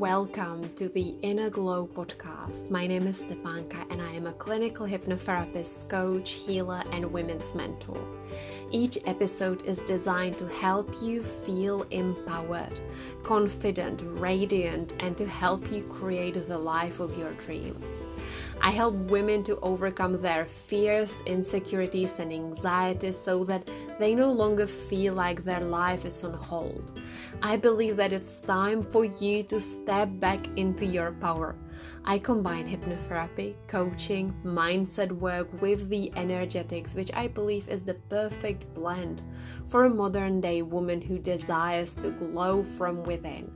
Welcome to the Inner Glow podcast. My name is Stepanka and I am a clinical hypnotherapist, coach, healer, and women's mentor. Each episode is designed to help you feel empowered, confident, radiant, and to help you create the life of your dreams. I help women to overcome their fears, insecurities, and anxieties so that they no longer feel like their life is on hold. I believe that it's time for you to step back into your power. I combine hypnotherapy, coaching, mindset work with the energetics, which I believe is the perfect blend for a modern day woman who desires to glow from within.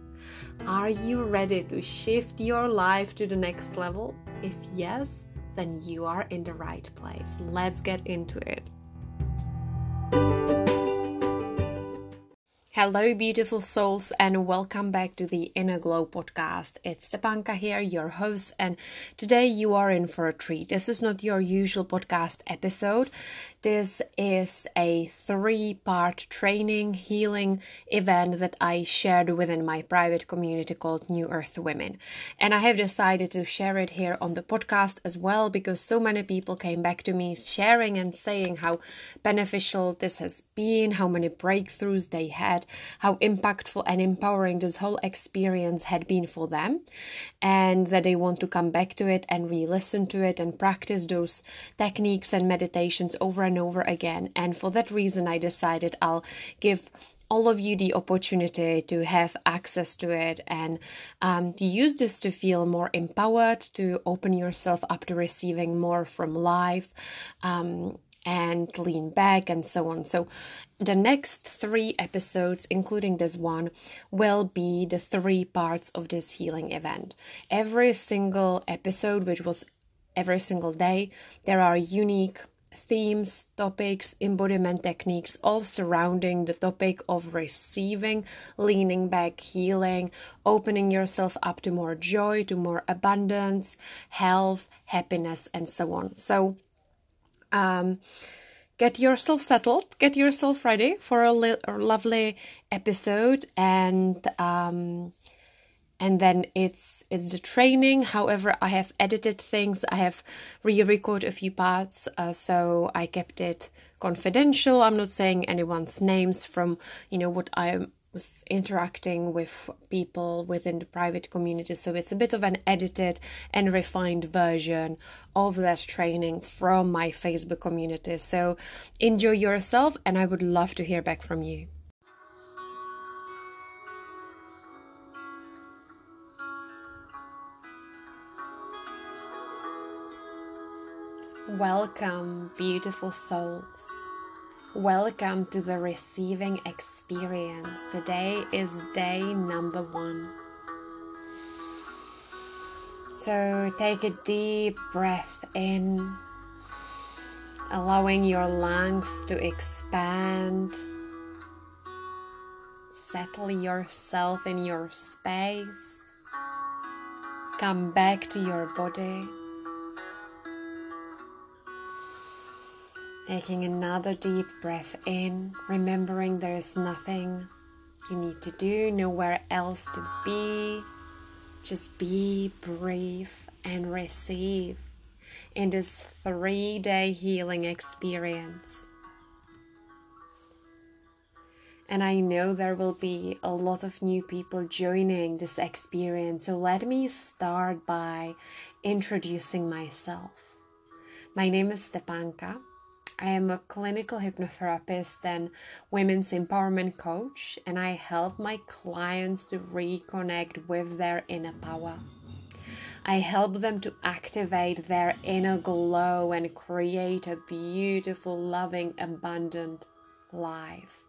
Are you ready to shift your life to the next level? If yes, then you are in the right place. Let's get into it. Hello, beautiful souls, and welcome back to the Inner Glow podcast. It's Stepanka here, your host, and today you are in for a treat. This is not your usual podcast episode. This is a three part training healing event that I shared within my private community called New Earth Women. And I have decided to share it here on the podcast as well because so many people came back to me sharing and saying how beneficial this has been, how many breakthroughs they had, how impactful and empowering this whole experience had been for them, and that they want to come back to it and re listen to it and practice those techniques and meditations over and and over again. And for that reason, I decided I'll give all of you the opportunity to have access to it and um, to use this to feel more empowered, to open yourself up to receiving more from life. Um, and lean back and so on. So, the next three episodes, including this one, will be the three parts of this healing event. Every single episode, which was every single day, there are unique themes, topics, embodiment techniques, all surrounding the topic of receiving, leaning back, healing, opening yourself up to more joy, to more abundance, health, happiness, and so on. So, um, get yourself settled, get yourself ready for a, li- lovely episode, and um, and then it's it's the training. However i have edited things. I have re-recorded a few parts uh, so i kept it confidential. I'm not saying anyone's names from you know what i was interacting with people within the private community. So it's a bit of an edited and refined version of that training from my facebook community. So enjoy yourself and i would love to hear back from you Welcome, beautiful souls. Welcome to the receiving experience. Today is day number one. So take a deep breath in, allowing your lungs to expand. Settle yourself in your space. Come back to your body. Taking another deep breath in, remembering there is nothing you need to do, nowhere else to be. Just be, breathe, and receive in this three day healing experience. And I know there will be a lot of new people joining this experience, so let me start by introducing myself. My name is Stepanka. I am a clinical hypnotherapist and women's empowerment coach, and I help my clients to reconnect with their inner power. I help them to activate their inner glow and create a beautiful, loving, abundant life.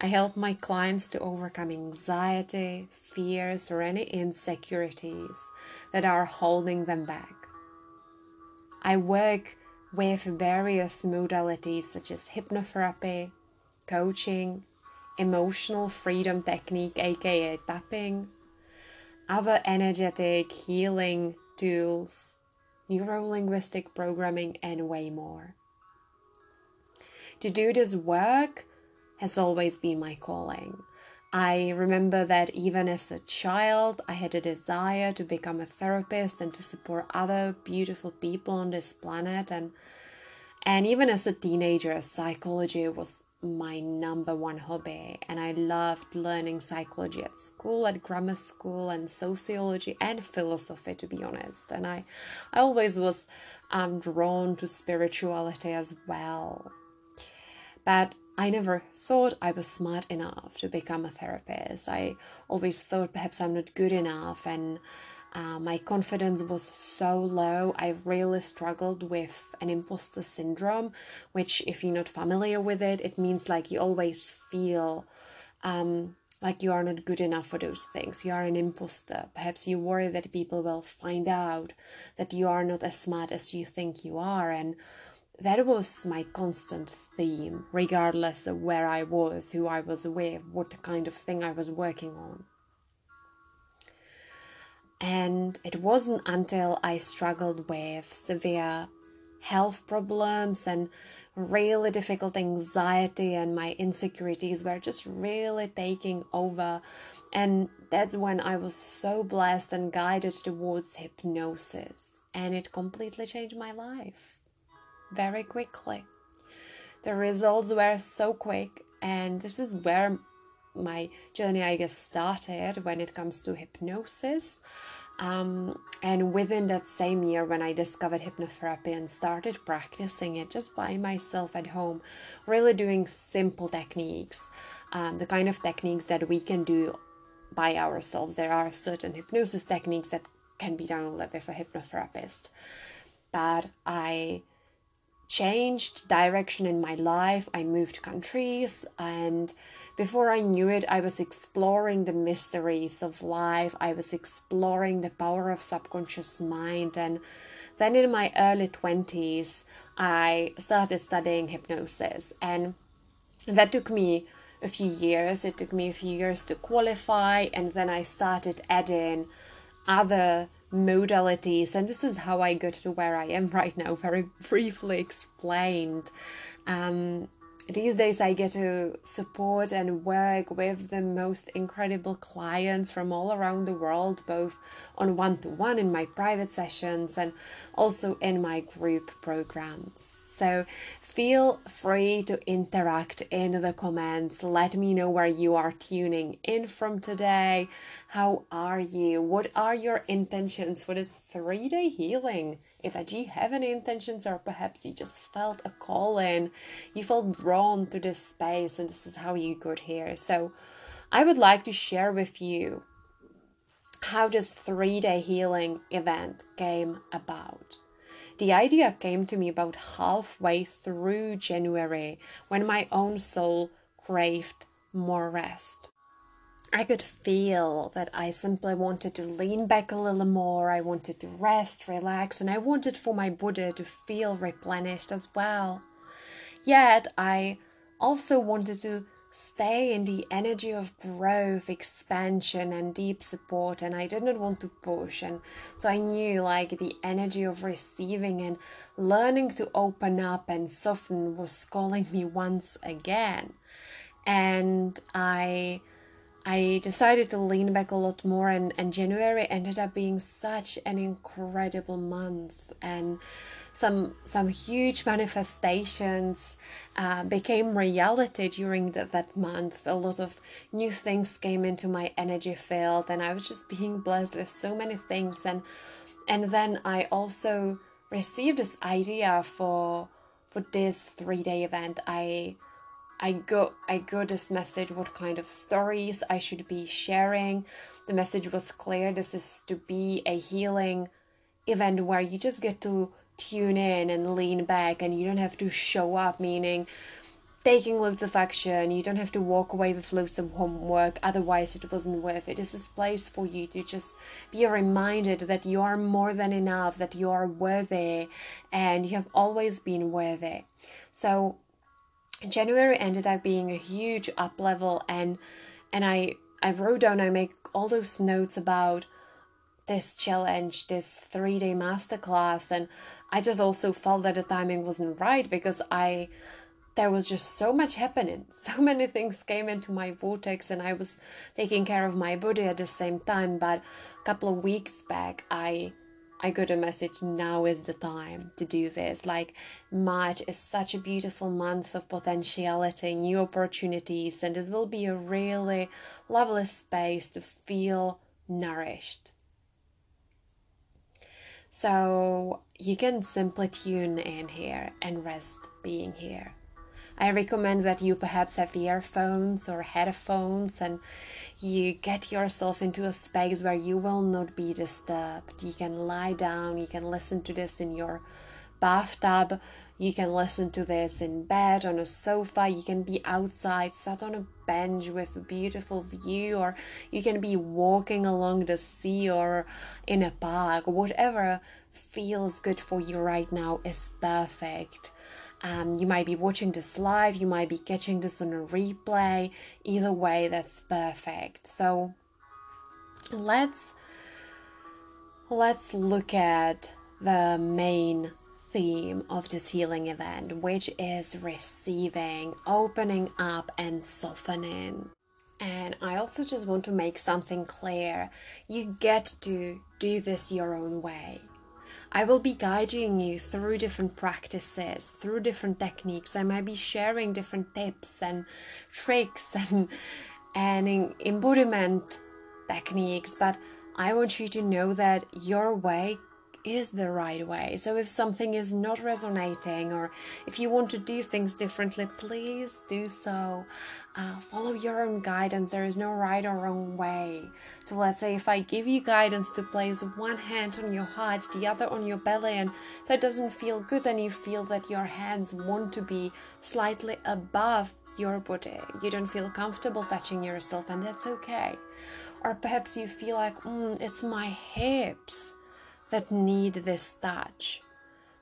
I help my clients to overcome anxiety, fears, or any insecurities that are holding them back. I work with various modalities such as hypnotherapy, coaching, emotional freedom technique, aka tapping, other energetic healing tools, neuro linguistic programming, and way more. To do this work has always been my calling. I remember that even as a child, I had a desire to become a therapist and to support other beautiful people on this planet. And and even as a teenager, psychology was my number one hobby. And I loved learning psychology at school, at grammar school, and sociology and philosophy, to be honest. And I, I always was um, drawn to spirituality as well. But I never thought I was smart enough to become a therapist. I always thought perhaps I'm not good enough and uh, my confidence was so low. I really struggled with an imposter syndrome, which, if you're not familiar with it, it means like you always feel um, like you are not good enough for those things. You are an imposter. Perhaps you worry that people will find out that you are not as smart as you think you are. And that was my constant theme, regardless of where I was, who I was with, what kind of thing I was working on. And it wasn't until I struggled with severe health problems and really difficult anxiety, and my insecurities were just really taking over. And that's when I was so blessed and guided towards hypnosis, and it completely changed my life very quickly. The results were so quick, and this is where my journey, I guess, started when it comes to hypnosis. Um, and within that same year, when I discovered hypnotherapy and started practicing it just by myself at home, really doing simple techniques, um, the kind of techniques that we can do by ourselves. There are certain hypnosis techniques that can be done with a hypnotherapist. But I changed direction in my life. I moved countries, and before I knew it, I was exploring the mysteries of life. I was exploring the power of subconscious mind. And then in my early 20s, I started studying hypnosis. And that took me a few years. It took me a few years to qualify. And then I started adding other modalities. And this is how I got to where I am right now, very briefly explained. Um, these days I get to support and work with the most incredible clients from all around the world, both on one to one in my private sessions and also in my group programs. So feel free to interact in the comments. Let me know where you are tuning in from today. How are you? What are your intentions for this three day healing? If you have any intentions, or perhaps you just felt a call in, you felt drawn to this space, and this is how you got here. So I would like to share with you how this three day healing event came about. The idea came to me about halfway through January when my own soul craved more rest. I could feel that I simply wanted to lean back a little more. I wanted to rest, relax, and I wanted for my body to feel replenished as well. Yet I also wanted to stay in the energy of growth, expansion, and deep support. And I did not want to push. And so I knew like the energy of receiving and learning to open up and soften was calling me once again. And I I decided to lean back a lot more and, and January ended up being such an incredible month and some some huge manifestations uh, became reality during the, that month. A lot of new things came into my energy field, and I was just being blessed with so many things. And and then I also received this idea for for this three day event. I I got I got this message what kind of stories I should be sharing. The message was clear. This is to be a healing event where you just get to tune in and lean back and you don't have to show up meaning taking loads of action. You don't have to walk away with loads of homework. Otherwise it wasn't worth it. This is a place for you to just be reminded that you are more than enough that you are worthy and you have always been worthy. So january ended up being a huge up level and and i i wrote down i make all those notes about this challenge, this three day masterclass, and I just also felt that the timing wasn't right because I there was just so much happening. So many things came into my vortex, and I was taking care of my body at the same time. But a couple of weeks back, I I got a message now is the time to do this. Like March is such a beautiful month of potentiality, new opportunities, and this will be a really lovely space to feel nourished. So you can simply tune in here and rest being here. I recommend that you perhaps have earphones or headphones and you get yourself into a space where you will not be disturbed. You can lie down, you can listen to this in your bathtub, you can listen to this in bed, on a sofa, you can be outside, sat on a bench with a beautiful view, or you can be walking along the sea or in a park. Whatever feels good for you right now is perfect. Um, you might be watching this live, you might be catching this on a replay. Either way, that's perfect. So let's let's look at the main theme of this healing event, which is receiving, opening up, and softening. And I also just want to make something clear. You get to do this your own way. I will be guiding you through different practices, through different techniques. I might be sharing different tips and tricks and and embodiment techniques, but I want you to know that your way is the right way. So if something is not resonating or if you want to do things differently, please do so. Uh, follow your own guidance. There is no right or wrong way. So let's say if I give you guidance to place one hand on your heart, the other on your belly, and that doesn't feel good, and you feel that your hands want to be slightly above your body. You don't feel comfortable touching yourself, and that's okay. Or perhaps you feel like, mm, it's my hips that need this touch.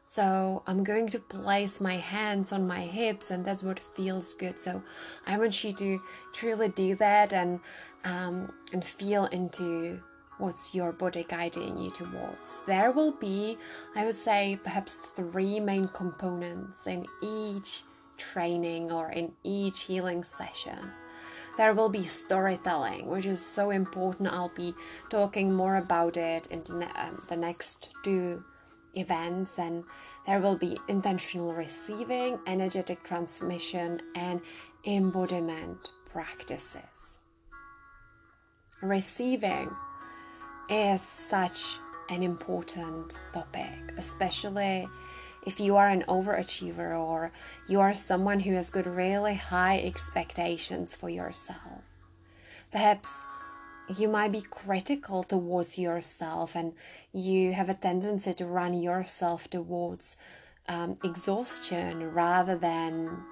So I'm going to place my hands on my hips, and that's what feels good. So I want you to truly do that and um, and feel into what's your body guiding you towards. There will be, I would say, perhaps three main components in each training or in each healing session. There will be storytelling, which is so important. I'll be talking more about it in the, um, the next two events, and there will be intentional receiving, energetic transmission, and embodiment practices. Receiving is such an important topic, especially if you are an overachiever or you are someone who has got really high expectations for yourself. Perhaps you might be critical towards yourself and you have a tendency to run yourself towards um, exhaustion rather than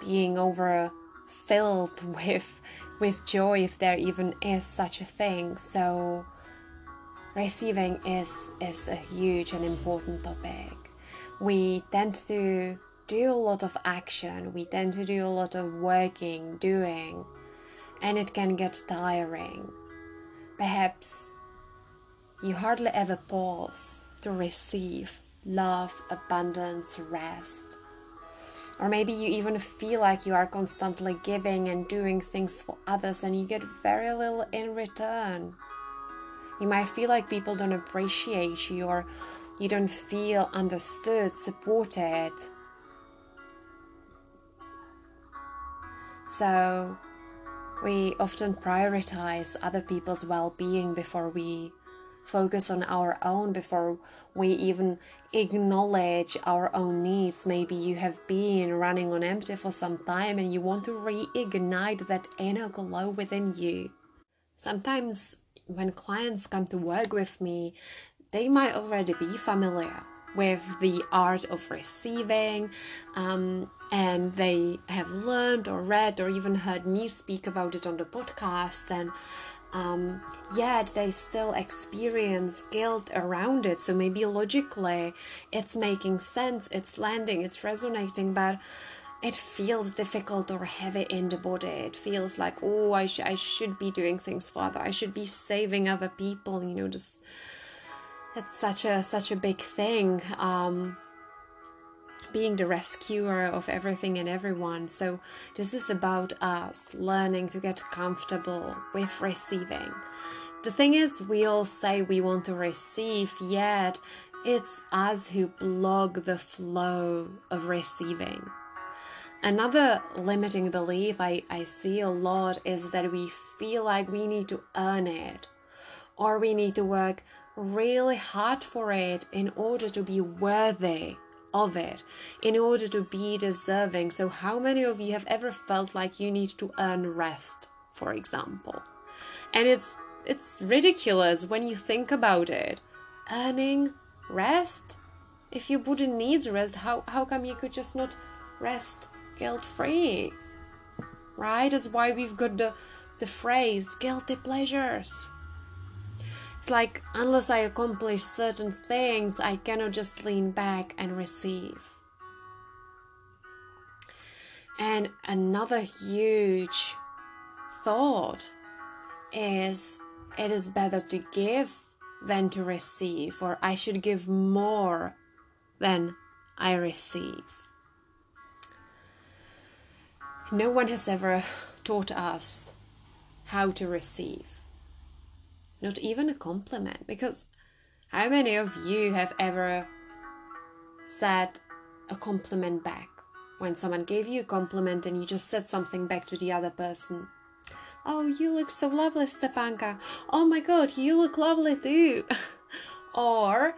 being overfilled with with joy if there even is such a thing so receiving is is a huge and important topic. We tend to do a lot of action, we tend to do a lot of working, doing, and it can get tiring. Perhaps you hardly ever pause to receive love, abundance, rest. Or maybe you even feel like you are constantly giving and doing things for others and you get very little in return. You might feel like people don't appreciate you or you don't feel understood, supported. So, we often prioritize other people's well being before we focus on our own, before we even acknowledge our own needs. Maybe you have been running on empty for some time and you want to reignite that inner glow within you. Sometimes when clients come to work with me, they might already be familiar with the art of receiving, um, and they have learned or read or even heard me speak about it on the podcast, and um, yet they still experience guilt around it. So maybe logically it's making sense, it's landing, it's resonating, but it feels difficult or heavy in the body. It feels like, oh, I, sh- I should be doing things for other. I should be saving other people. You know, just it's such a such a big thing. Um, being the rescuer of everything and everyone. So, this is about us learning to get comfortable with receiving. The thing is, we all say we want to receive, yet it's us who block the flow of receiving. Another limiting belief I, I see a lot is that we feel like we need to earn it or we need to work really hard for it in order to be worthy of it, in order to be deserving. So, how many of you have ever felt like you need to earn rest, for example? And it's it's ridiculous when you think about it. Earning rest? If your body needs rest, how, how come you could just not rest guilt free? Right? That's why we've got the, the phrase guilty pleasures. It's like, unless I accomplish certain things, I cannot just lean back and receive. And another huge thought is it is better to give than to receive, or I should give more than I receive. No one has ever taught us how to receive, not even a compliment, because how many of you have ever said a compliment back when someone gave you a compliment and you just said something back to the other person? Oh, you look so lovely, Stepanka. Oh my god, you look lovely too. or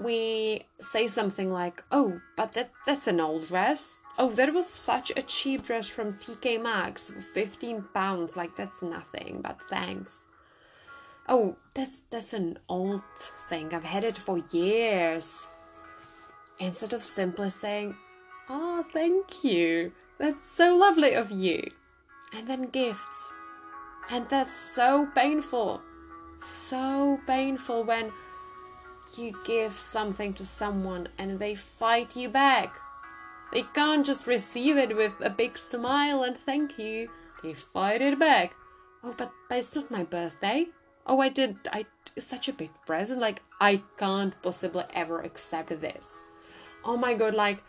we say something like, "Oh, but that that's an old dress. Oh, that was such a cheap dress from TK Maxx, 15 pounds. Like that's nothing, but thanks." Oh, that's that's an old thing. I've had it for years. Instead of simply saying, "Oh, thank you. That's so lovely of you." And then gifts. And that's so painful. So painful when you give something to someone and they fight you back. They can't just receive it with a big smile and thank you. They fight it back. Oh, but, but it's not my birthday. Oh, I did. I such a big present. Like I can't possibly ever accept this. Oh my god! Like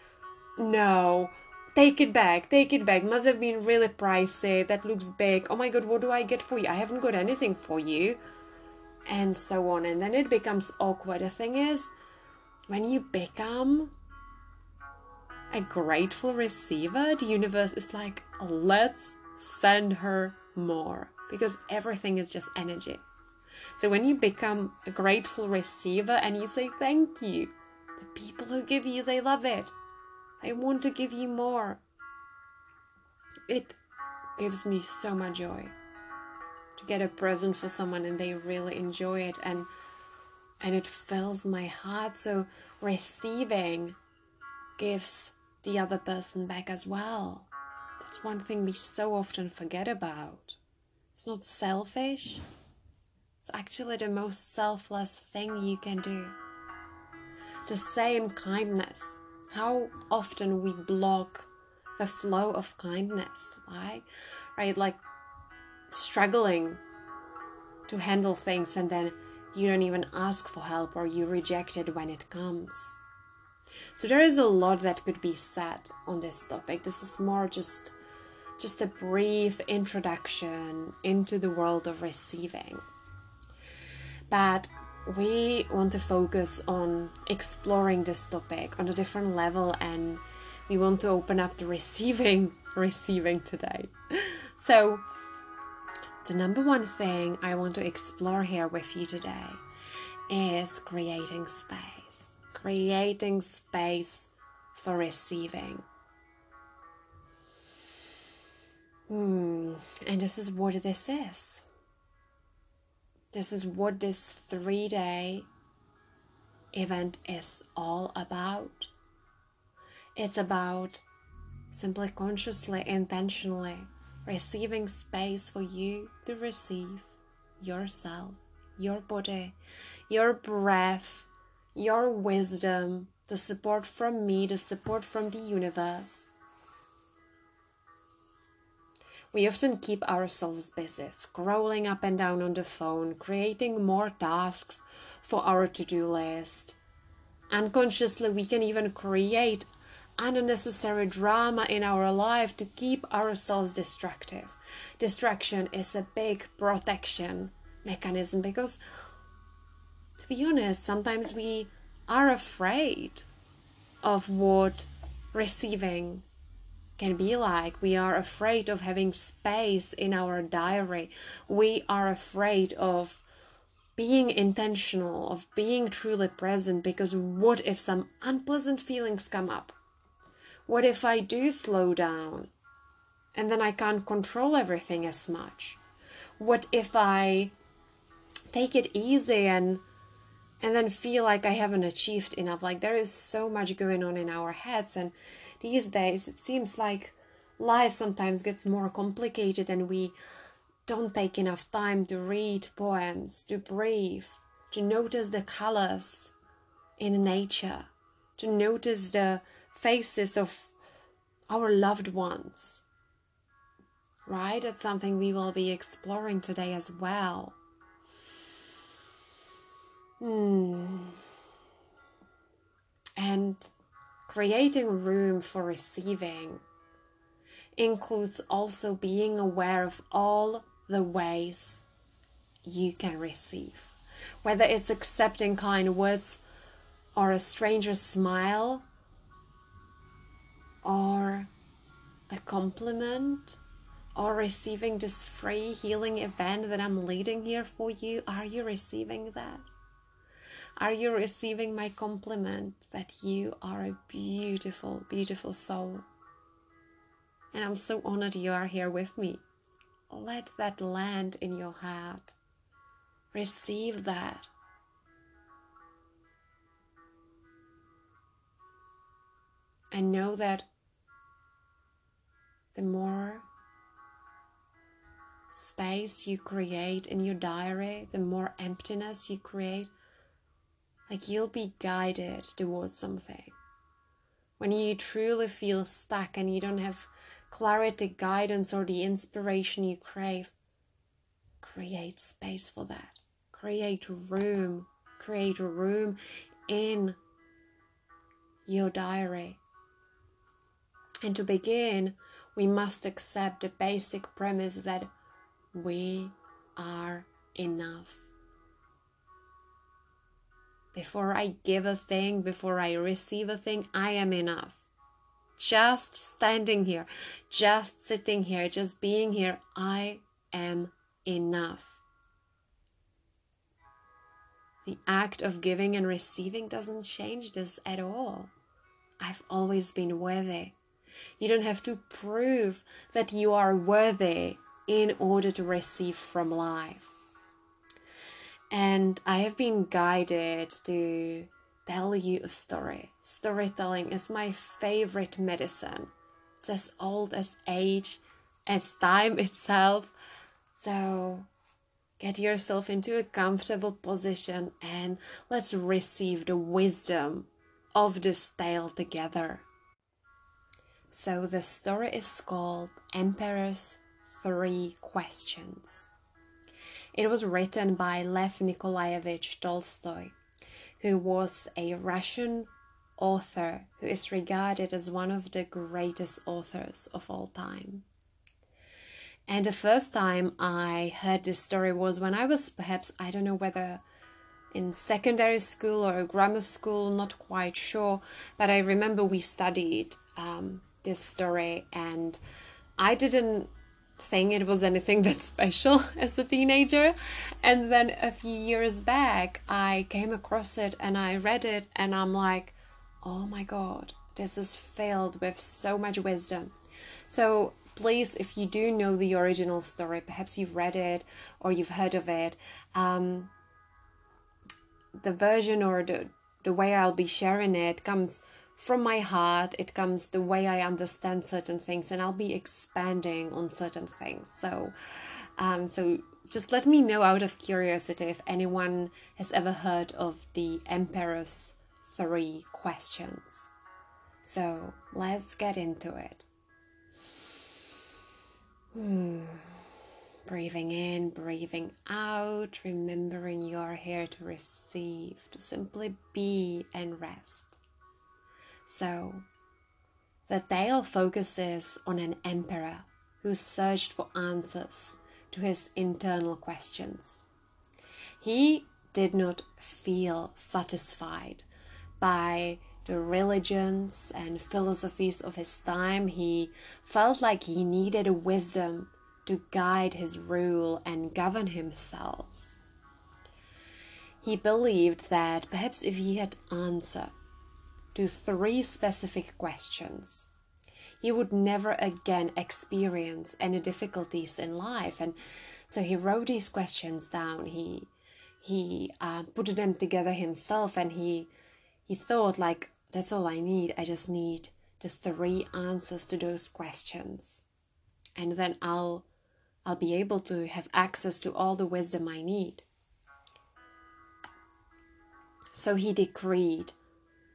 no. Take it back, take it back. Must have been really pricey. That looks big. Oh my god, what do I get for you? I haven't got anything for you. And so on. And then it becomes awkward. The thing is, when you become a grateful receiver, the universe is like, let's send her more. Because everything is just energy. So when you become a grateful receiver and you say thank you, the people who give you, they love it. They want to give you more. It gives me so much joy to get a present for someone and they really enjoy it and and it fills my heart so receiving gives the other person back as well. That's one thing we so often forget about. It's not selfish. It's actually the most selfless thing you can do. The same kindness. How often we block the flow of kindness, right? Right, like struggling to handle things and then you don't even ask for help or you reject it when it comes. So there is a lot that could be said on this topic. This is more just just a brief introduction into the world of receiving. But we want to focus on exploring this topic on a different level and we want to open up the receiving receiving today so the number one thing i want to explore here with you today is creating space creating space for receiving hmm and this is what this is this is what this three day event is all about. It's about simply consciously, intentionally receiving space for you to receive yourself, your body, your breath, your wisdom, the support from me, the support from the universe we often keep ourselves busy, scrolling up and down on the phone, creating more tasks for our to do list. Unconsciously, we can even create unnecessary drama in our life to keep ourselves distracted. Distraction is a big protection mechanism because, be honest, sometimes we are afraid of what receiving can be like. We are afraid of having space in our diary. We are afraid of being intentional, of being truly present because what if some unpleasant feelings come up? What if I do slow down and then I can't control everything as much? What if I take it easy and and then feel like I haven't achieved enough? Like there is so much going on in our heads and these days it seems like life sometimes gets more complicated and we don't take enough time to read poems, to breathe, to notice the colors in nature, to notice the faces of our loved ones. Right? That's something we will be exploring today as well. Hmm. And creating room for receiving includes also being aware of all the ways you can receive. Whether it's accepting kind words or a stranger's smile or a compliment or receiving this free healing event that I'm leading here for you, are you receiving that? Are you receiving my compliment that you are a beautiful, beautiful soul? And I'm so honored you are here with me. Let that land in your heart. Receive that. And know that the more space you create in your diary, the more emptiness you create, like you'll be guided towards something. When you truly feel stuck and you don't have clarity, guidance, or the inspiration you crave, create space for that. Create room. Create room in your diary. And to begin, we must accept the basic premise that we are enough. Before I give a thing, before I receive a thing, I am enough. Just standing here, just sitting here, just being here, I am enough. The act of giving and receiving doesn't change this at all. I've always been worthy. You don't have to prove that you are worthy in order to receive from life. And I have been guided to tell you a story. Storytelling is my favorite medicine. It's as old as age, as time itself. So get yourself into a comfortable position and let's receive the wisdom of this tale together. So the story is called Emperor's Three Questions. It was written by Lev Nikolaevich Tolstoy, who was a Russian author who is regarded as one of the greatest authors of all time. And the first time I heard this story was when I was perhaps, I don't know whether in secondary school or grammar school, not quite sure, but I remember we studied um, this story and I didn't think it was anything that special as a teenager. And then a few years back, I came across it and I read it, and I'm like, oh my god, this is filled with so much wisdom. So please, if you do know the original story, perhaps you've read it or you've heard of it, um, the version or the the way I'll be sharing it comes from my heart it comes the way i understand certain things and i'll be expanding on certain things. So um, so just let me know out of curiosity if anyone has ever heard of the emperor's three questions. So let's get into it. Hmm. breathing in breathing out remembering you're here to receive to simply be and rest so the tale focuses on an emperor who searched for answers to his internal questions. He did not feel satisfied by the religions and philosophies of his time. He felt like he needed a wisdom to guide his rule and govern himself. He believed that perhaps if he had answer to three specific questions, he would never again experience any difficulties in life. And so he wrote these questions down. He he uh, put them together himself, and he he thought like that's all I need. I just need the three answers to those questions, and then I'll I'll be able to have access to all the wisdom I need. So he decreed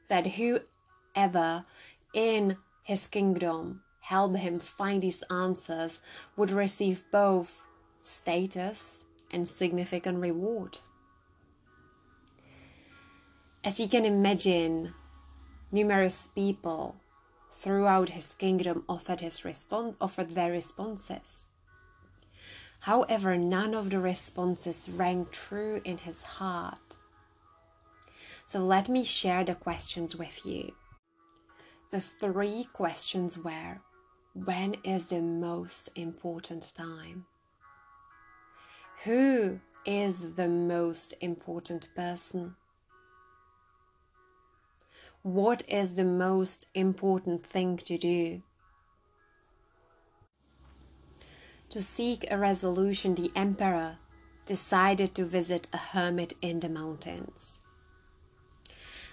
that whoever in his kingdom helped him find these answers would receive both status and significant reward. As you can imagine, numerous people throughout his kingdom offered his respon- offered their responses. However, none of the responses rang true in his heart. So let me share the questions with you. The three questions were When is the most important time? Who is the most important person? What is the most important thing to do? To seek a resolution, the emperor decided to visit a hermit in the mountains.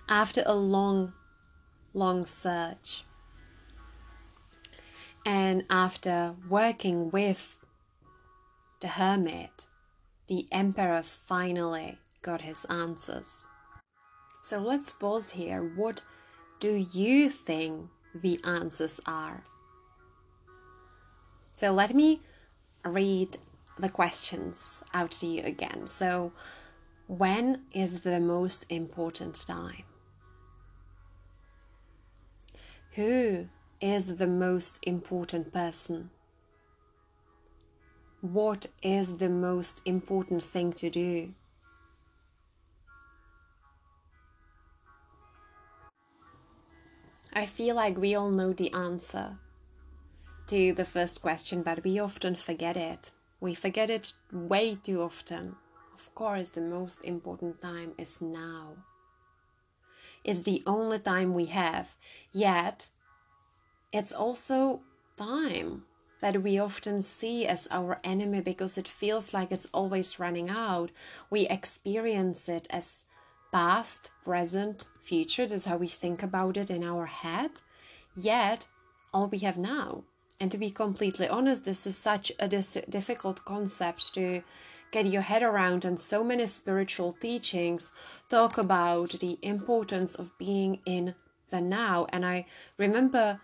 After a long, long search, and after working with the hermit, the emperor finally got his answers. So let's pause here. What do you think the answers are? So let me read the questions out to you again. So, when is the most important time? Who is the most important person? What is the most important thing to do? I feel like we all know the answer to the first question, but we often forget it. We forget it way too often. Of course, the most important time is now. It's the only time we have, yet, it's also time that we often see as our enemy because it feels like it's always running out. We experience it as past, present, future. This is how we think about it in our head. Yet, all we have now. And to be completely honest, this is such a difficult concept to get your head around, and so many spiritual teachings talk about the importance of being in the now. And I remember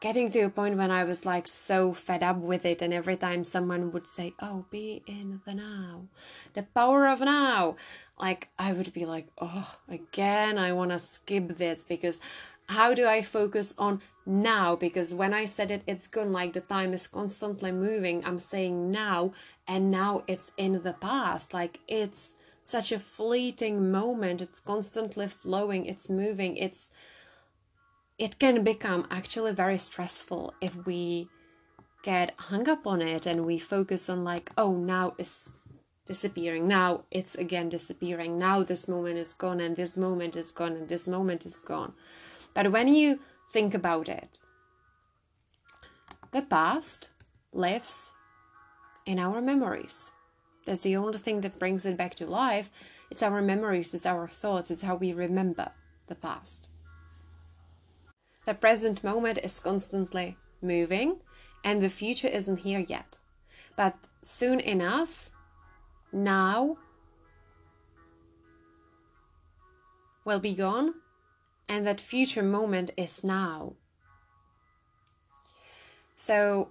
getting to a point when I was like so fed up with it, and every time someone would say, Oh, be in the now, the power of now, like I would be like, Oh, again, I want to skip this because how do I focus on now? Because when I said it, it's gone like the time is constantly moving. I'm saying now, and now it's in the past. Like it's such a fleeting moment, it's constantly flowing, it's moving, it's it can become actually very stressful if we get hung up on it and we focus on like oh now it's disappearing now it's again disappearing now this moment is gone and this moment is gone and this moment is gone but when you think about it the past lives in our memories. That's the only thing that brings it back to life. It's our memories it's our thoughts it's how we remember the past. The present moment is constantly moving and the future isn't here yet. But soon enough, now will be gone and that future moment is now. So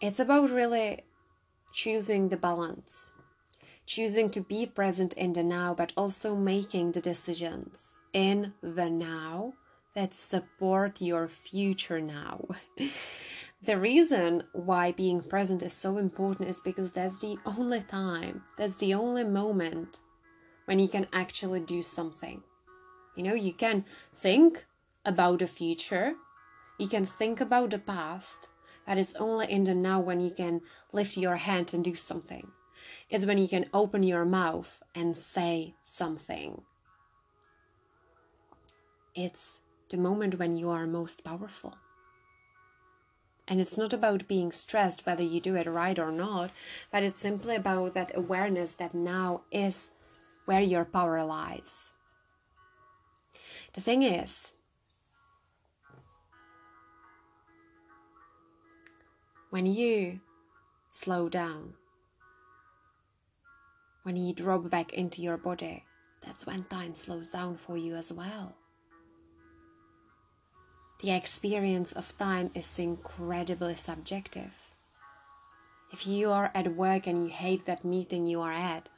it's about really choosing the balance, choosing to be present in the now, but also making the decisions in the now that support your future now. the reason why being present is so important is because that's the only time, that's the only moment when you can actually do something. You know, you can think about the future, you can think about the past, but it's only in the now when you can lift your hand and do something. It's when you can open your mouth and say something. It's the moment when you are most powerful. And it's not about being stressed whether you do it right or not, but it's simply about that awareness that now is where your power lies. The thing is, when you slow down, when you drop back into your body, that's when time slows down for you as well. The experience of time is incredibly subjective. If you are at work and you hate that meeting you are at,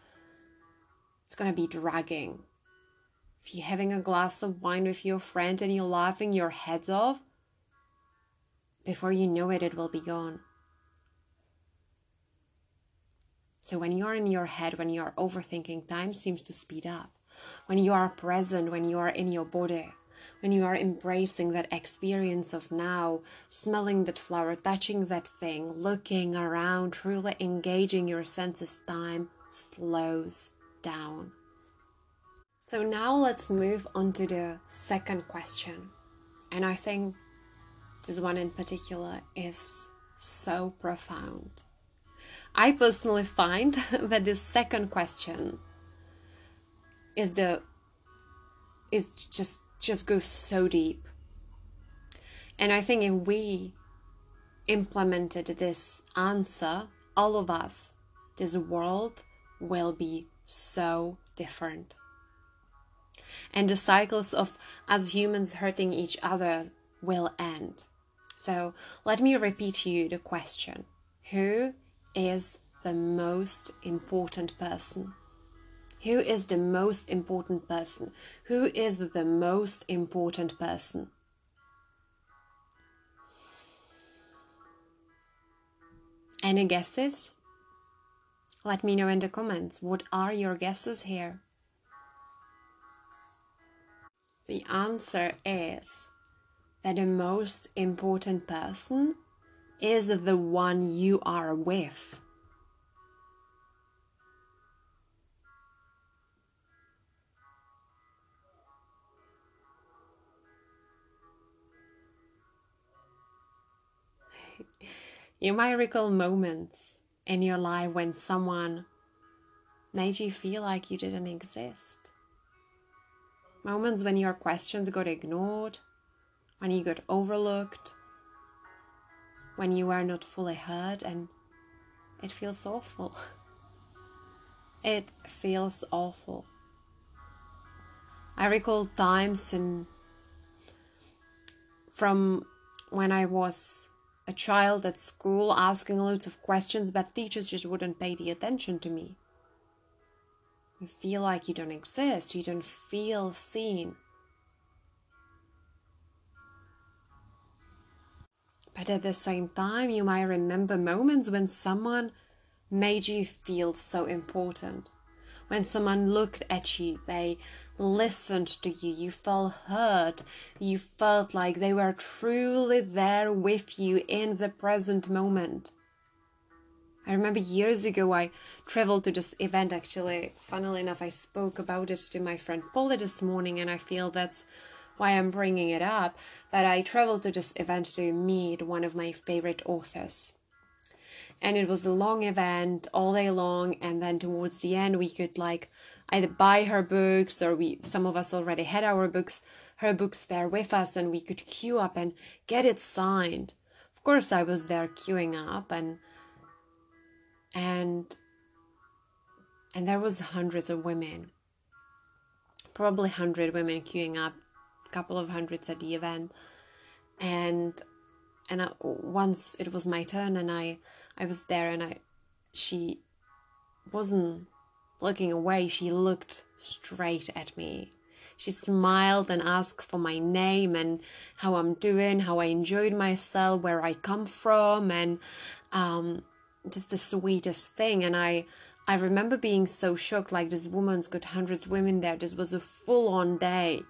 it's gonna be dragging. If you're having a glass of wine with your friend and you're laughing your heads off, before you know it, it will be gone. So when you're in your head, when you're overthinking, time seems to speed up. When you are present, when you are in your body, when you are embracing that experience of now, smelling that flower, touching that thing, looking around, truly engaging your senses, time slows down. So now let's move on to the second question. And I think this one in particular is so profound. I personally find that the second question is the is just just goes so deep. And I think if we implemented this answer, all of us, this world will be so different. And the cycles of us humans hurting each other will end. So let me repeat to you the question Who is the most important person? Who is the most important person? Who is the most important person? Any guesses? Let me know in the comments. What are your guesses here? The answer is that the most important person is the one you are with. you might recall moments in your life when someone made you feel like you didn't exist. Moments when your questions got ignored, when you got overlooked, when you are not fully heard, and it feels awful. It feels awful. I recall times in from when I was a child at school asking loads of questions, but teachers just wouldn't pay the attention to me. You feel like you don't exist, you don't feel seen. But at the same time, you might remember moments when someone made you feel so important. When someone looked at you, they listened to you, you felt heard, you felt like they were truly there with you in the present moment. I remember years ago I traveled to this event actually. Funnily enough, I spoke about it to my friend Polly this morning, and I feel that's why I'm bringing it up, but I traveled to this event to meet one of my favorite authors. And it was a long event all day long, and then towards the end, we could like either buy her books or we some of us already had our books, her books there with us, and we could queue up and get it signed. Of course, I was there queuing up, and and and there was hundreds of women probably 100 women queuing up a couple of hundreds at the event. And and I, once it was my turn and i i was there and i she wasn't looking away. She looked straight at me. She smiled and asked for my name and how I'm doing, how I enjoyed myself, where I come from, and um, just the sweetest thing. And I, I remember being so shocked. Like this woman's got hundreds of women there. This was a full-on day.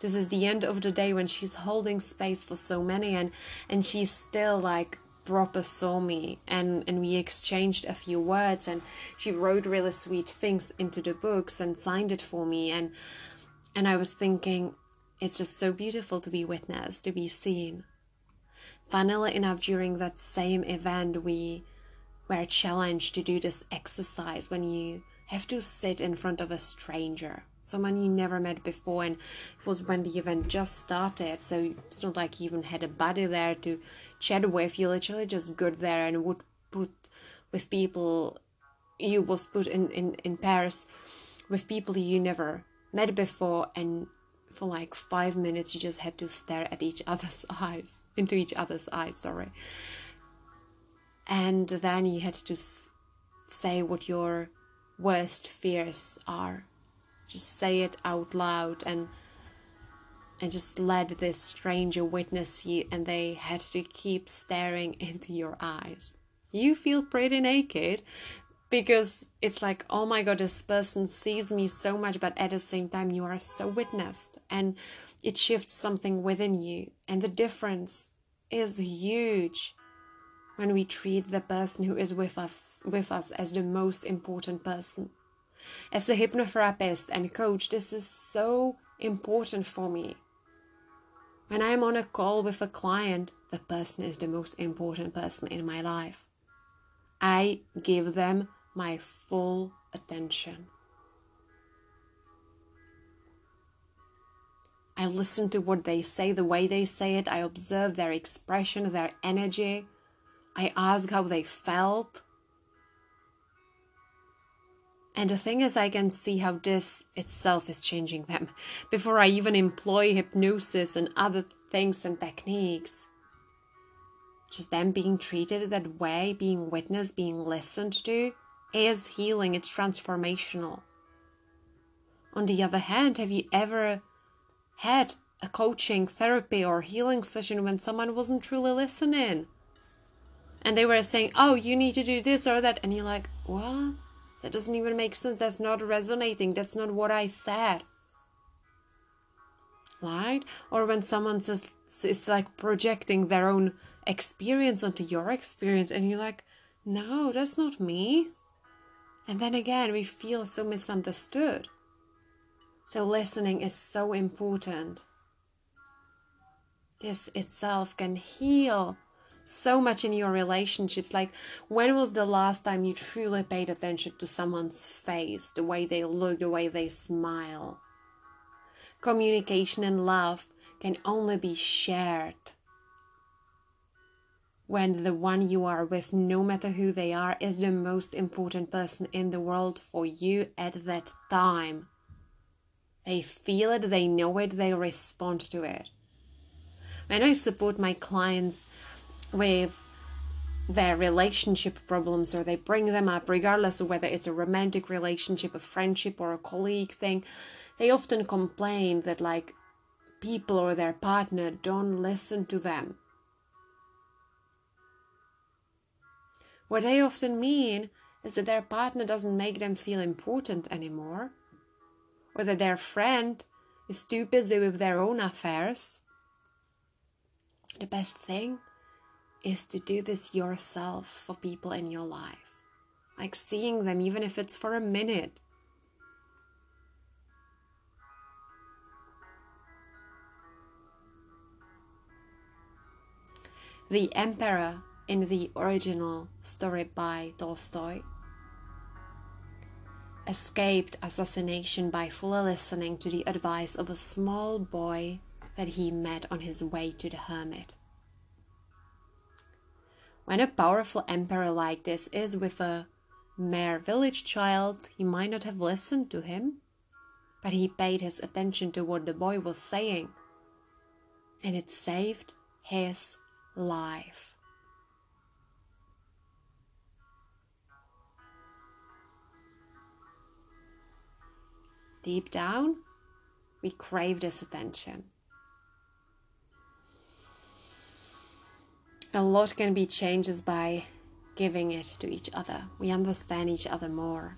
This is the end of the day when she's holding space for so many, and and she's still like proper saw me and and we exchanged a few words and she wrote really sweet things into the books and signed it for me and and I was thinking it's just so beautiful to be witnessed to be seen funnily enough during that same event we were challenged to do this exercise when you have to sit in front of a stranger someone you never met before and it was when the event just started. So it's not like you even had a buddy there to chat with. You literally just got there and would put with people you was put in, in, in pairs with people you never met before and for like five minutes you just had to stare at each other's eyes into each other's eyes sorry and then you had to say what your worst fears are. Just say it out loud and and just let this stranger witness you and they had to keep staring into your eyes. You feel pretty naked because it's like oh my god this person sees me so much but at the same time you are so witnessed. And it shifts something within you. And the difference is huge when we treat the person who is with us with us as the most important person as a hypnotherapist and coach, this is so important for me. When I'm on a call with a client, the person is the most important person in my life. I give them my full attention. I listen to what they say, the way they say it. I observe their expression, their energy. I ask how they felt. And the thing is, I can see how this itself is changing them before I even employ hypnosis and other things and techniques. Just them being treated that way, being witnessed, being listened to, is healing, it's transformational. On the other hand, have you ever had a coaching, therapy, or healing session when someone wasn't truly listening? And they were saying, Oh, you need to do this or that. And you're like, What? That doesn't even make sense. That's not resonating. That's not what I said. Right? Or when someone says it's like projecting their own experience onto your experience, and you're like, no, that's not me. And then again, we feel so misunderstood. So, listening is so important. This itself can heal so much in your relationships. Like, when was the last time you truly paid attention to someone's face, the way they look, the way they smile? Communication and love can only be shared when the one you are with, no matter who they are, is the most important person in the world for you at that time. They feel it, they know it, they respond to it. When I support my clients with their relationship problems or they bring them up, regardless of whether it's a romantic relationship, a friendship, or a colleague thing, they often complain that, like, people or their partner don't listen to them. What they often mean is that their partner doesn't make them feel important anymore, or that their friend is too busy with their own affairs. The best thing is to do this yourself for people in your life. Like seeing them, even if it's for a minute. The Emperor in the original story by Tolstoy escaped assassination by fully listening to the advice of a small boy that he met on his way to the hermit. When a powerful emperor like this is with a mere village child, he might not have listened to him, but he paid his attention to what the boy was saying, and it saved his life. Deep down, We crave this attention. A lot can be changed by giving it to each other. We understand each other more.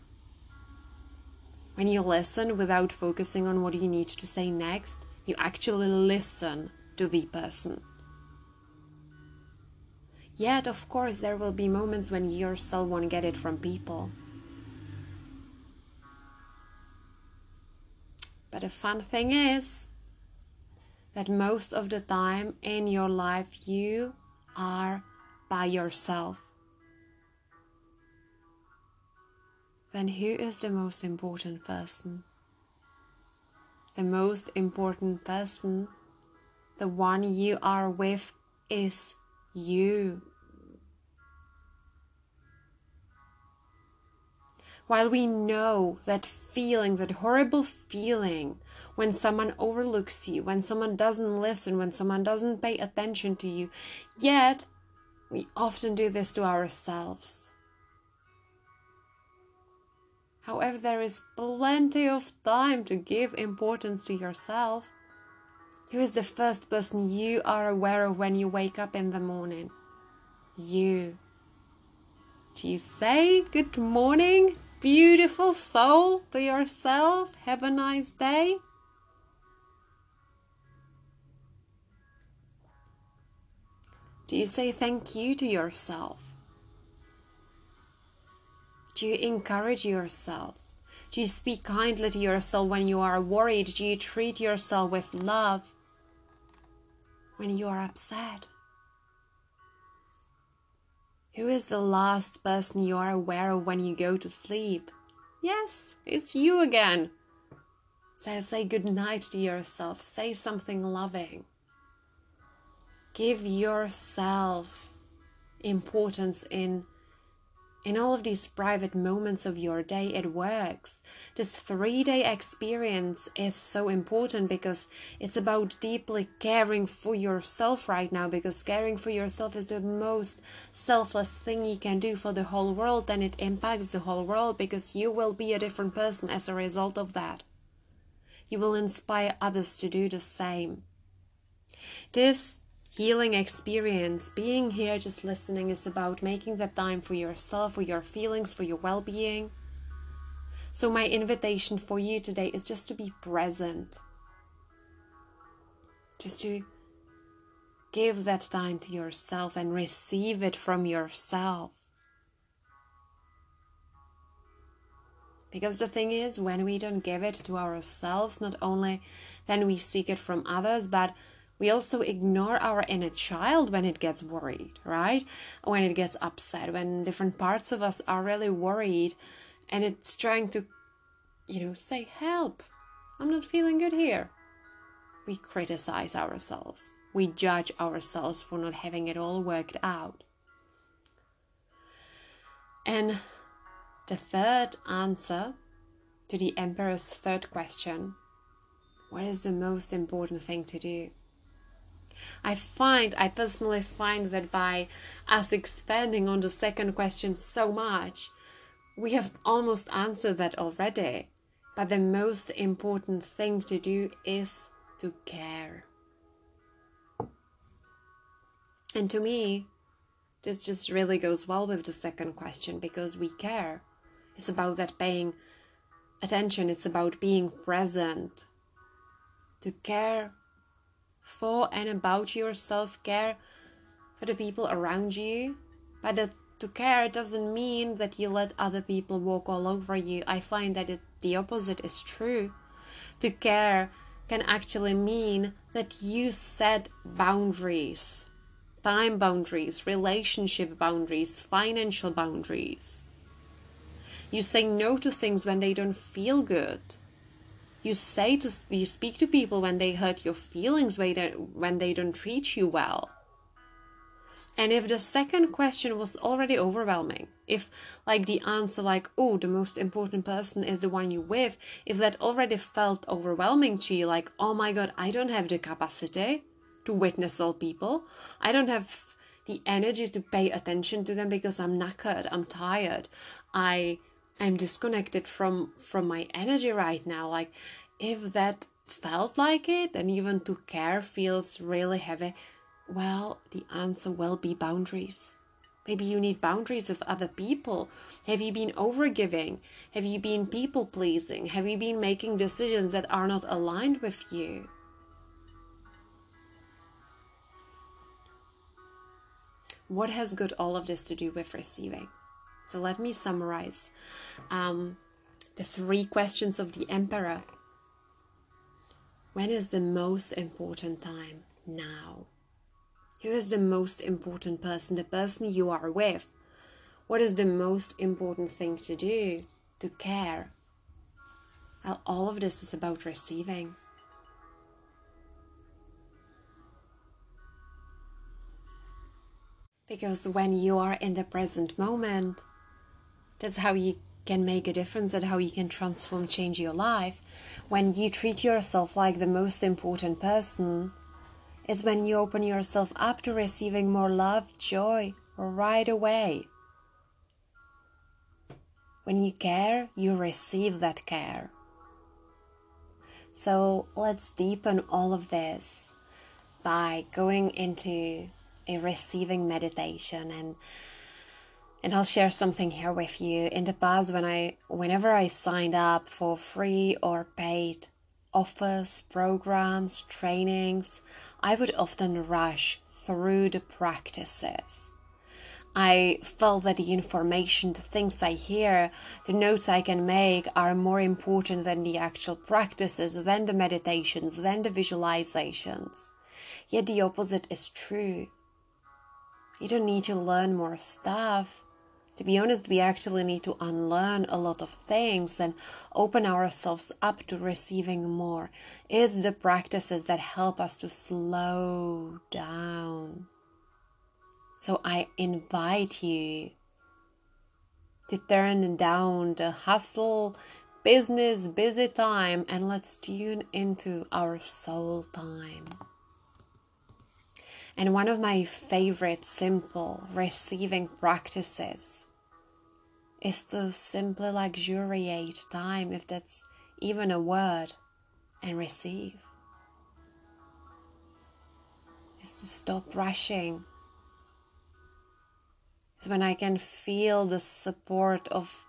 When you listen without focusing on what you need to say next, you actually listen to the person. Yet, of course, there will be moments when you yourself won't get it from people. But the fun thing is that most of the time in your life you are by yourself. Then who is the most important person? The most important person, the one you are with, is you. While we know that feeling, that horrible feeling, when someone overlooks you, when someone doesn't listen, when someone doesn't pay attention to you, yet we often do this to ourselves. However, there is plenty of time to give importance to yourself. Who is the first person you are aware of when you wake up in the morning? You. Do you say good morning, beautiful soul, to yourself? Have a nice day? Do you say thank you to yourself? Do you encourage yourself? Do you speak kindly to yourself when you are worried? Do you treat yourself with love when you are upset? Who is the last person you are aware of when you go to sleep? Yes, it's you again. So say good night to yourself. Say something loving. Give yourself importance in in all of these private moments of your day, it works. This three day experience is so important because it's about deeply caring for yourself right now. Because caring for yourself is the most selfless thing you can do for the whole world, and it impacts the whole world because you will be a different person as a result of that. You will inspire others to do the same. This healing experience. Being here, just listening, is about making that time for yourself, for your feelings, for your well being. So, my invitation for you today is just to be present, just to give that time to yourself and receive it from yourself. Because the thing is, when we don't give it to ourselves, not only then we seek it from others, but we also ignore our inner child when it gets worried, right? When it gets upset, when different parts of us are really worried and it's trying to, you know, say, help, I'm not feeling good here. We criticize ourselves. We judge ourselves for not having it all worked out. And the third answer to the Emperor's third question what is the most important thing to do? I find, I personally find that by us expanding on the second question so much, we have almost answered that already. But the most important thing to do is to care. And to me, this just really goes well with the second question because we care. It's about that paying attention, it's about being present. To care for and about your self care for the people around you. But that to care doesn't mean that you let other people walk all over you. I find that it, the opposite is true. To care can actually mean that you set boundaries time boundaries, relationship boundaries, financial boundaries. You say no to things when they don't feel good you say to you speak to people when they hurt your feelings when they, when they don't treat you well. And if the second question was already overwhelming if like the answer like oh the most important person is the one you with if that already felt overwhelming to you like oh my god i don't have the capacity to witness all people. I don't have the energy to pay attention to them because i'm knackered i'm tired. I I'm disconnected from from my energy right now. Like if that felt like it and even to care feels really heavy, well, the answer will be boundaries. Maybe you need boundaries with other people. Have you been overgiving? Have you been people pleasing? Have you been making decisions that are not aligned with you? What has got all of this to do with receiving? So let me summarize um, the three questions of the Emperor. When is the most important time? Now. Who is the most important person? The person you are with. What is the most important thing to do? To care. Well, all of this is about receiving. Because when you are in the present moment, that's how you can make a difference and how you can transform, change your life. When you treat yourself like the most important person, is when you open yourself up to receiving more love, joy right away. When you care, you receive that care. So let's deepen all of this by going into a receiving meditation and and I'll share something here with you. In the past when I whenever I signed up for free or paid offers, programs, trainings, I would often rush through the practices. I felt that the information, the things I hear, the notes I can make are more important than the actual practices, than the meditations, than the visualizations. Yet the opposite is true. You don't need to learn more stuff to be honest, we actually need to unlearn a lot of things and open ourselves up to receiving more. It's the practices that help us to slow down. So I invite you to turn down the hustle, business, busy time, and let's tune into our soul time. And one of my favorite simple receiving practices is to simply luxuriate time, if that's even a word, and receive. Is to stop rushing. It's when I can feel the support of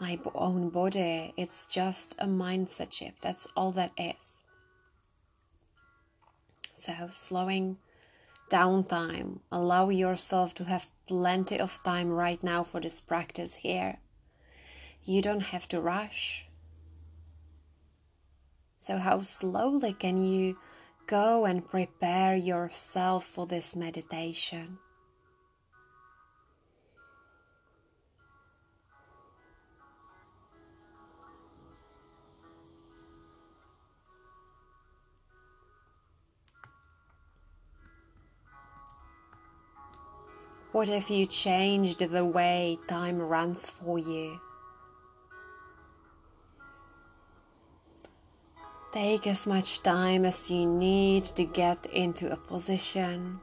my own body. It's just a mindset shift. That's all that is. So, slowing down time, Allow yourself to have plenty of time right now for this practice here. You don't have to rush. So, how slowly can you go and prepare yourself for this meditation? What if you changed the way time runs for you? Take as much time as you need to get into a position,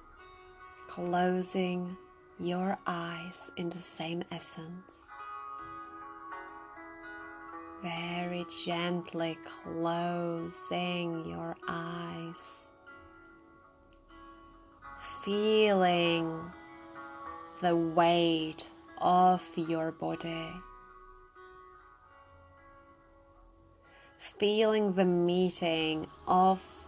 closing your eyes in the same essence. Very gently closing your eyes, feeling the weight of your body. Feeling the meeting of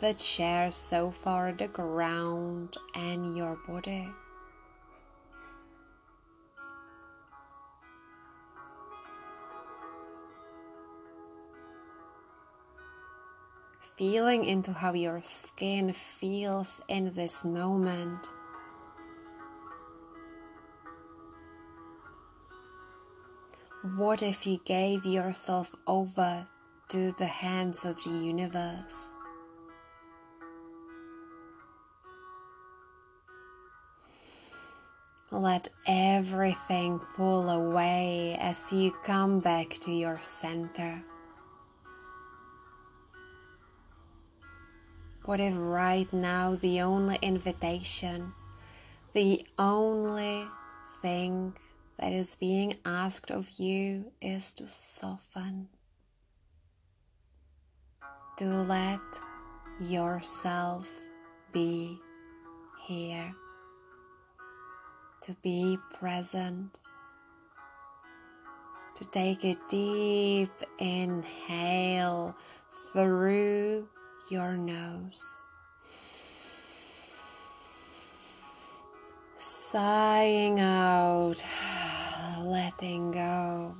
the chair, sofa, the ground, and your body. Feeling into how your skin feels in this moment. What if you gave yourself over to the hands of the universe? Let everything pull away as you come back to your center. What if right now the only invitation, the only thing that is being asked of you is to soften. to let yourself be here, to be present, to take a deep inhale through your nose. Sighing out, letting go.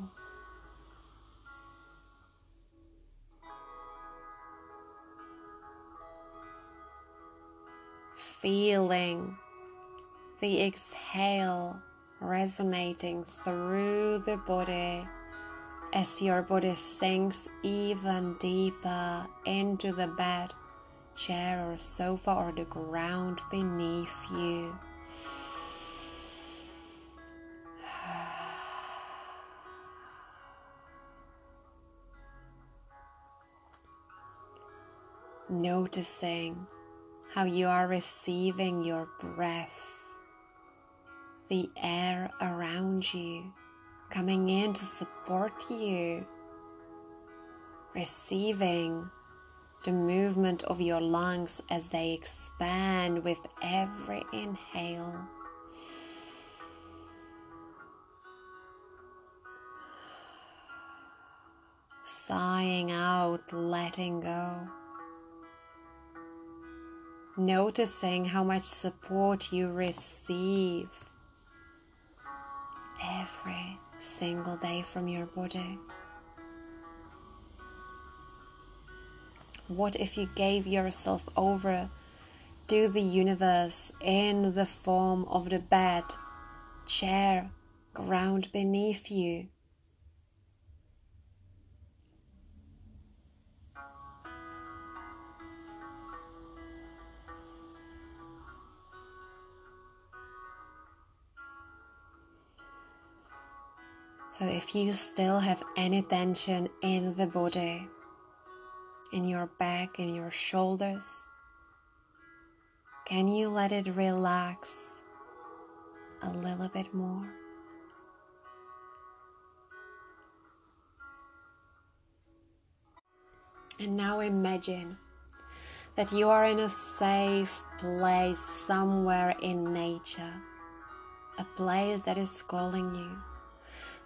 Feeling the exhale resonating through the body as your body sinks even deeper into the bed, chair, or sofa, or the ground beneath you. Noticing how you are receiving your breath, the air around you coming in to support you, receiving the movement of your lungs as they expand with every inhale. Sighing out, letting go noticing how much support you receive every single day from your body. What if you gave yourself over to the universe in the form of the bed, chair, ground beneath you? So, if you still have any tension in the body, in your back, in your shoulders, can you let it relax a little bit more? And now imagine that you are in a safe place somewhere in nature, a place that is calling you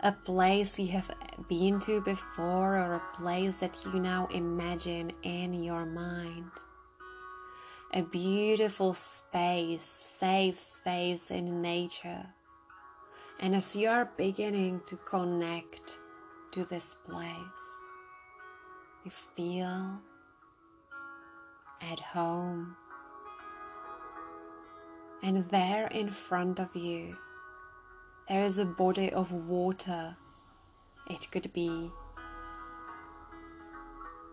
a place you have been to before or a place that you now imagine in your mind. A beautiful space, safe space in nature. And as you are beginning to connect to this place, you feel at home. And there in front of you there is a body of water. It could be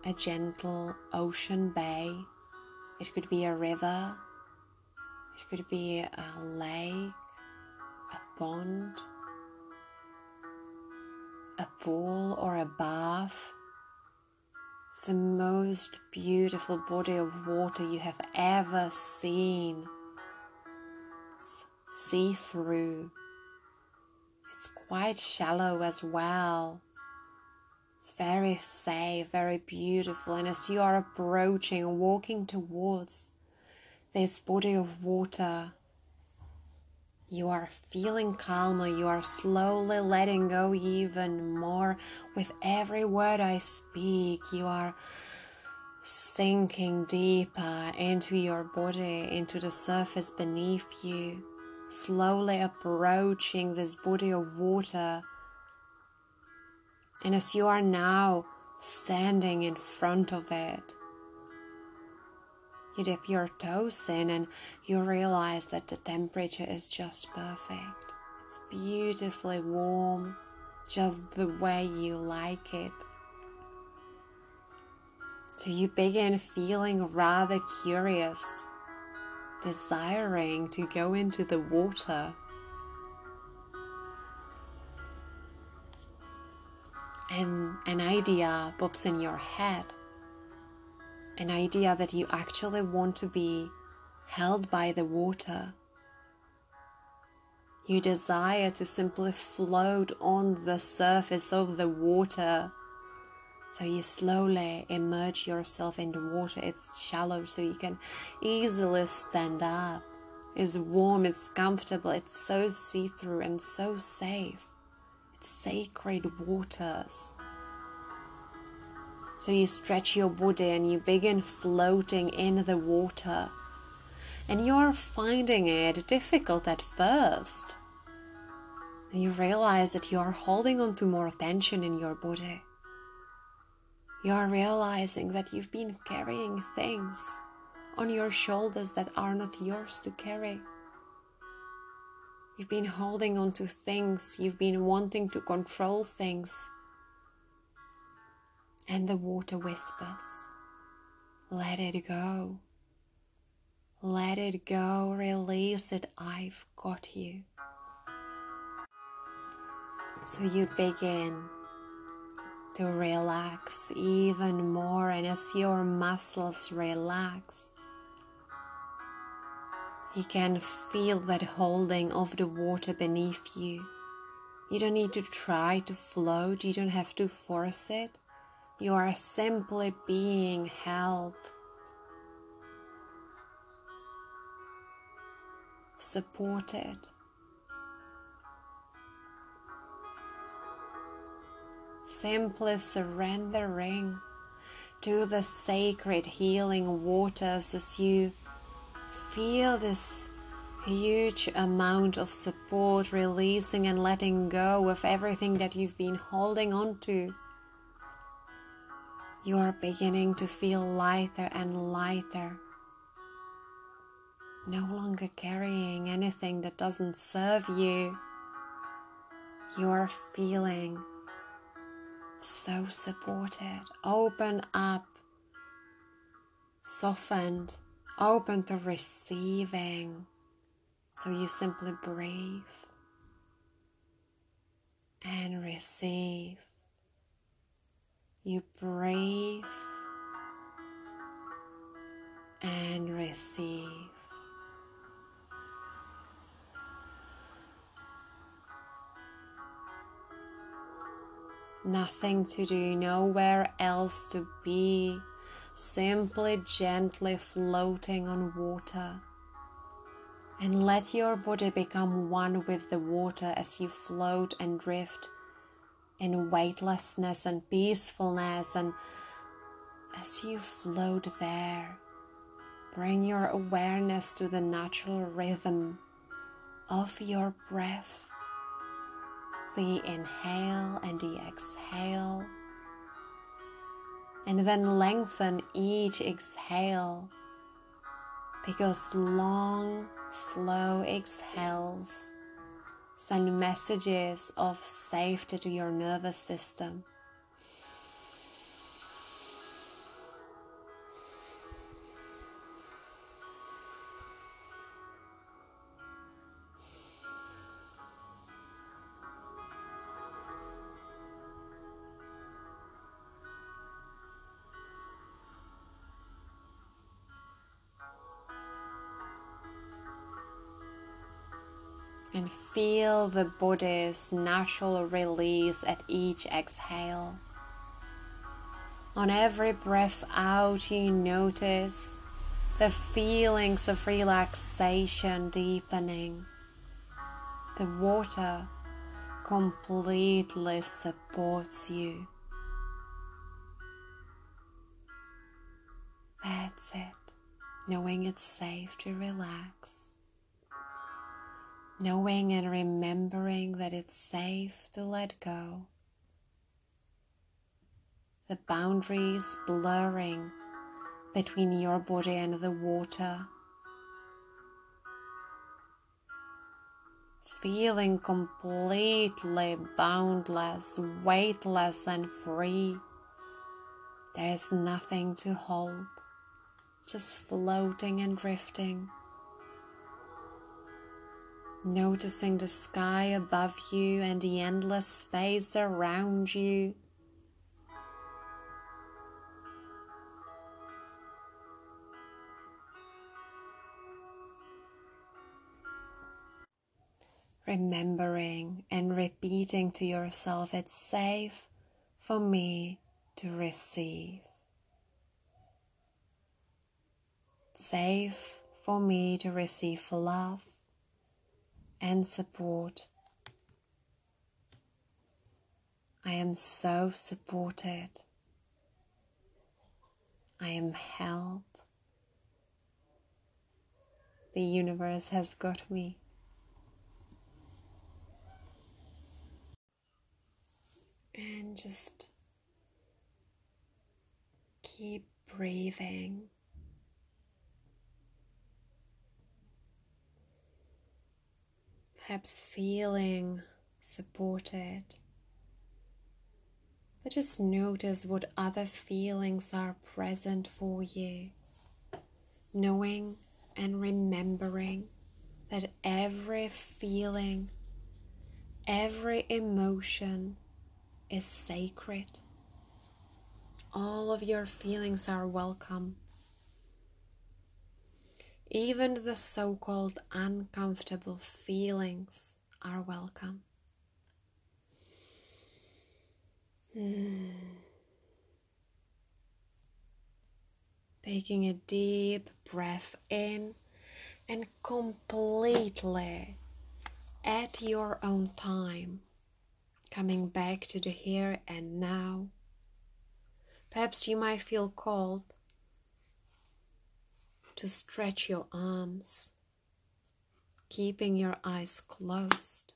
a gentle ocean bay, it could be a river, it could be a lake, a pond, a pool, or a bath. It's the most beautiful body of water you have ever seen. See through quite shallow as well. It's very safe, very beautiful, and as you are approaching, walking towards this body of water, you are feeling calmer, you are slowly letting go even more with every word I speak. You are sinking deeper into your body, into the surface beneath you slowly approaching this body of water. And as you are now standing in front of it, you dip your toes in and you realize that the temperature is just perfect. It's beautifully warm, just the way you like it. So you begin feeling rather curious desiring to go into the water. And an idea pops in your head an idea that you actually want to be held by the water. You desire to simply float on the surface of the water. So you slowly immerse yourself in the water. It's shallow, so you can easily stand up. It's warm, it's comfortable, it's so see through and so safe. It's sacred waters. So you stretch your body and you begin floating in the water. And you are finding it difficult at first. And you realize that you are holding on to more tension in your body. You are realizing that you've been carrying things on your shoulders that are not yours to carry. You've been holding on to things, you've been wanting to control things. And the water whispers, let it go. Let it go, release it, I've got you. So you begin to relax even more, and as your muscles relax, you can feel that holding of the water beneath you. You don't need to try to float, you don't have to force it. You are simply being held, supported. Simply surrendering to the sacred healing waters as you feel this huge amount of support, releasing and letting go of everything that you've been holding on to. You are beginning to feel lighter and lighter, no longer carrying anything that doesn't serve you. You are feeling so supported, open up, softened open to receiving. So you simply breathe and receive. You breathe and receive. Nothing to do, nowhere else to be simply gently floating on water. And let your body become one with the water as you float and drift in weightlessness and peacefulness. And as you float there, bring your awareness to the natural rhythm of your breath, the inhale and the exhale and then lengthen each exhale because long, slow exhales send messages of safety to your nervous system. Feel the body's natural release at each exhale. On every breath out, you notice the feelings of relaxation deepening. The water completely supports you. That's it, knowing it's safe to relax knowing and remembering that it's safe to let go. The boundaries blurring between your body and the water. Feeling completely boundless, weightless, and free. There is nothing to hold, just floating and drifting noticing the sky above you and the endless space around you. Remembering and repeating to yourself, it's safe for me to receive. Safe for me to receive love and support. I am so supported. I am held. The universe has got me. And just keep breathing. Perhaps feeling supported. But just notice what other feelings are present for you. Knowing and remembering that every feeling, every emotion is sacred. All of your feelings are welcome. Even the so called uncomfortable feelings are welcome. Mm. Taking a deep breath in and completely at your own time, coming back to the here and now. Perhaps you might feel called to stretch your arms, keeping your eyes closed.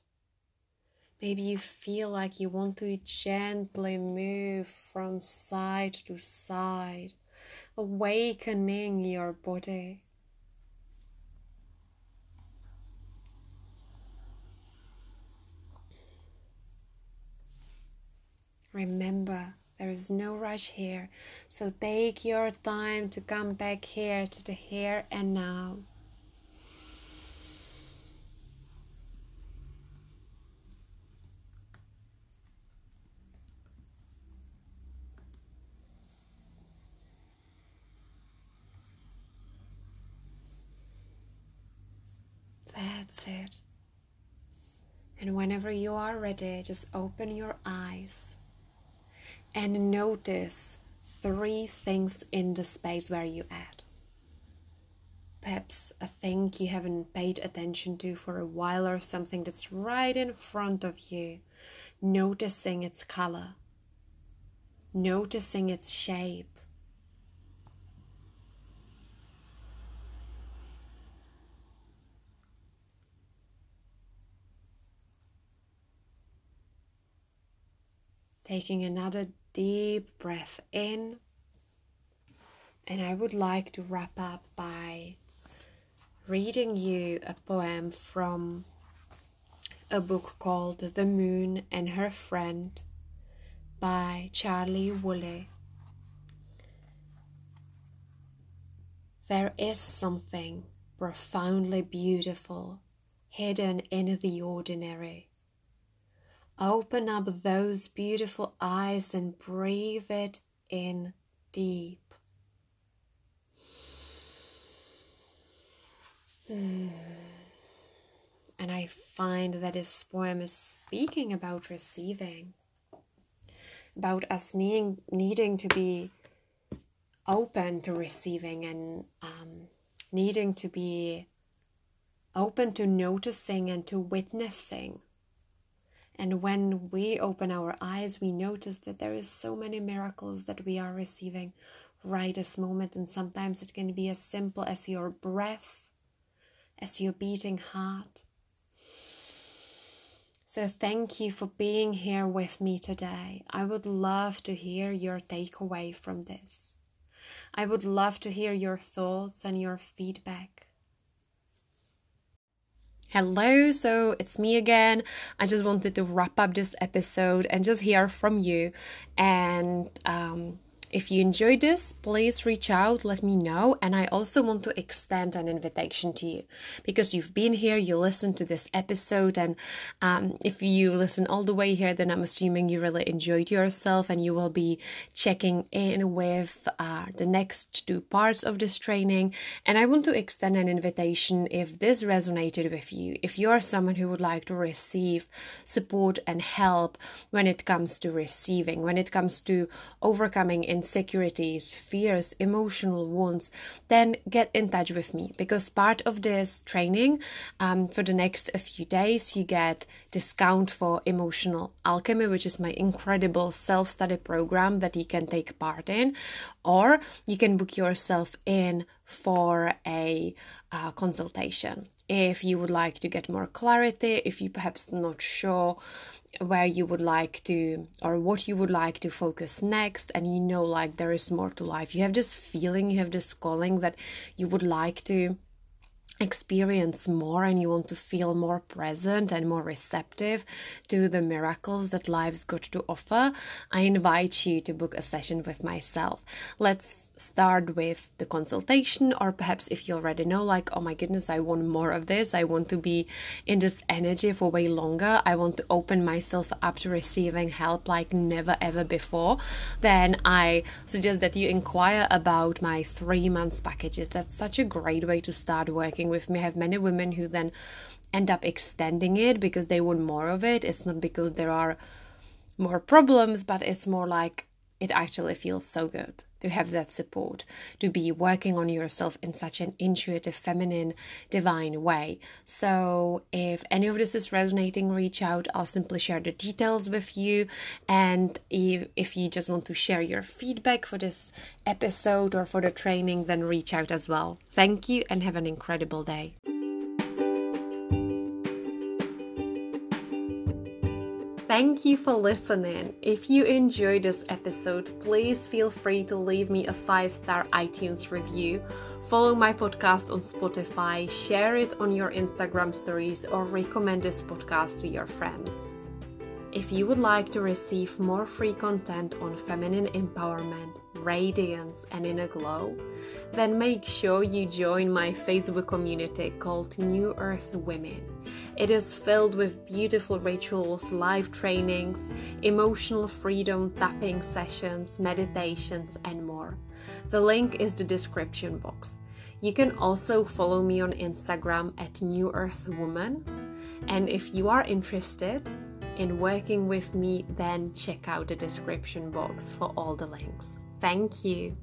Maybe you feel like you want to gently move from side to side, awakening your body. Remember, there is no rush here, so take your time to come back here to the here and now. That's it. And whenever you are ready, just open your eyes and notice three things in the space where you at. Perhaps a thing you haven't paid attention to for a while or something that's right in front of you. Noticing its color, noticing its shape, taking another deep breath in. And I would like to wrap up by reading you a poem from a book called The Moon and Her Friend by Charlie Woolley. There is something profoundly beautiful hidden in the ordinary. Open up those beautiful eyes and breathe it in deep. Hmm. And I find that this poem is speaking about receiving, about us needing, needing to be open to receiving and um, needing to be open to noticing and to witnessing and when we open our eyes, we notice that there is so many miracles that we are receiving right this moment. And sometimes it can be as simple as your breath, as your beating heart. So, thank you for being here with me today. I would love to hear your takeaway from this. I would love to hear your thoughts and your feedback. Hello, so it's me again. I just wanted to wrap up this episode and just hear from you and um, if you enjoyed this, please reach out, let me know. And I also want to extend an invitation to you because you've been here, you listened to this episode, and um, if you listen all the way here, then I'm assuming you really enjoyed yourself and you will be checking in with uh, the next two parts of this training. And I want to extend an invitation if this resonated with you, if you are someone who would like to receive support and help when it comes to receiving, when it comes to overcoming insecurities, fears, emotional wounds, then get in touch with me. Because part of this training um, for the next few days, you get discount for emotional alchemy, which is my incredible self study program that you can take part in, or you can book yourself in for a uh, consultation if you would like to get more clarity, if you perhaps not sure where you would like to or what you would like to focus next and you know like there is more to life you have this feeling you have this calling that you would like to experience more and you want to feel more present and more receptive to the miracles that life's got to offer, I invite you to book a session with myself. Let's start with the consultation, or perhaps if you already know, like, oh my goodness, I want more of this, I want to be in this energy for way longer, I want to open myself up to receiving help like never ever before, then I suggest that you inquire about my three months packages. That's such a great way to start working with me. I have many women who then end up extending it because they want more of it. It's not because there are more problems, but it's more like it actually feels so good to have that support, to be working on yourself in such an intuitive, feminine, divine way. So, if any of this is resonating, reach out. I'll simply share the details with you. And if, if you just want to share your feedback for this episode or for the training, then reach out as well. Thank you and have an incredible day. Thank you for listening. If you enjoyed this episode, please feel free to leave me a five star iTunes review, follow my podcast on Spotify, share it on your Instagram stories, or recommend this podcast to your friends. If you would like to receive more free content on feminine empowerment, radiance, and inner glow, then make sure you join my Facebook community called New Earth Women. It is filled with beautiful rituals, live trainings, emotional freedom tapping sessions, meditations, and more. The link is the description box. You can also follow me on Instagram at New Earth Woman. And if you are interested in working with me, then check out the description box for all the links. Thank you.